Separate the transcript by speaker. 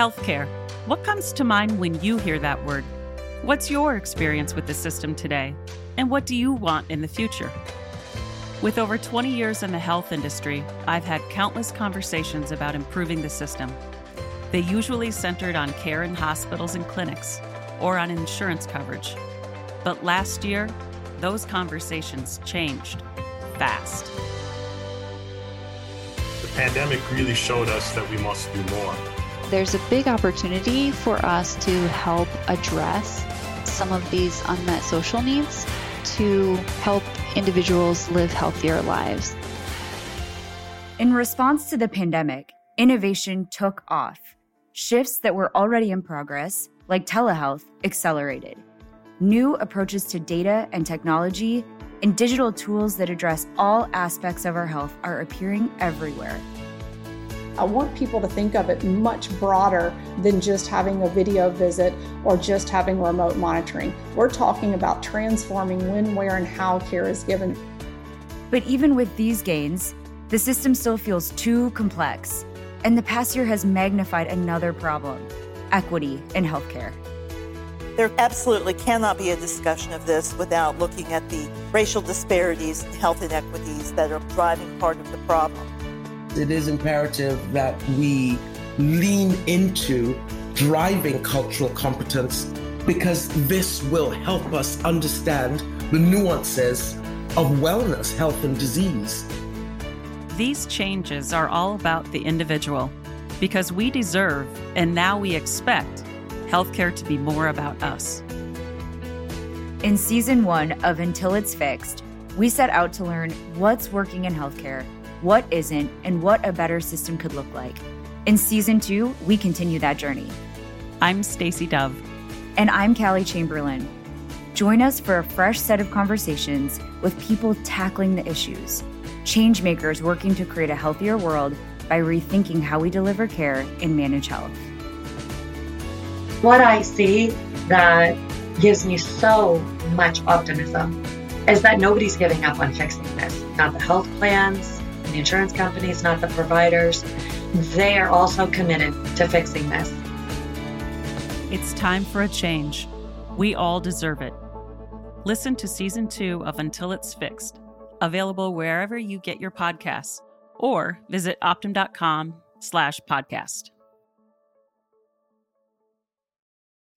Speaker 1: Healthcare. What comes to mind when you hear that word? What's your experience with the system today? And what do you want in the future? With over 20 years in the health industry, I've had countless conversations about improving the system. They usually centered on care in hospitals and clinics or on insurance coverage. But last year, those conversations changed fast.
Speaker 2: The pandemic really showed us that we must do more.
Speaker 3: There's a big opportunity for us to help address some of these unmet social needs to help individuals live healthier lives.
Speaker 4: In response to the pandemic, innovation took off. Shifts that were already in progress, like telehealth, accelerated. New approaches to data and technology and digital tools that address all aspects of our health are appearing everywhere.
Speaker 5: I want people to think of it much broader than just having a video visit or just having remote monitoring. We're talking about transforming when, where, and how care is given.
Speaker 4: But even with these gains, the system still feels too complex. And the past year has magnified another problem equity in healthcare.
Speaker 6: There absolutely cannot be a discussion of this without looking at the racial disparities and health inequities that are driving part of the problem.
Speaker 7: It is imperative that we lean into driving cultural competence because this will help us understand the nuances of wellness, health, and disease.
Speaker 1: These changes are all about the individual because we deserve and now we expect healthcare to be more about us.
Speaker 4: In season one of Until It's Fixed, we set out to learn what's working in healthcare what isn't, and what a better system could look like. In season two, we continue that journey.
Speaker 1: I'm Stacy Dove.
Speaker 4: And I'm Callie Chamberlain. Join us for a fresh set of conversations with people tackling the issues, changemakers working to create a healthier world by rethinking how we deliver care and manage health.
Speaker 8: What I see that gives me so much optimism is that nobody's giving up on fixing this. Not the health plans, the insurance companies, not the providers. They are also committed to fixing this.
Speaker 1: It's time for a change. We all deserve it. Listen to season two of Until It's Fixed, available wherever you get your podcasts, or visit optum.com slash podcast.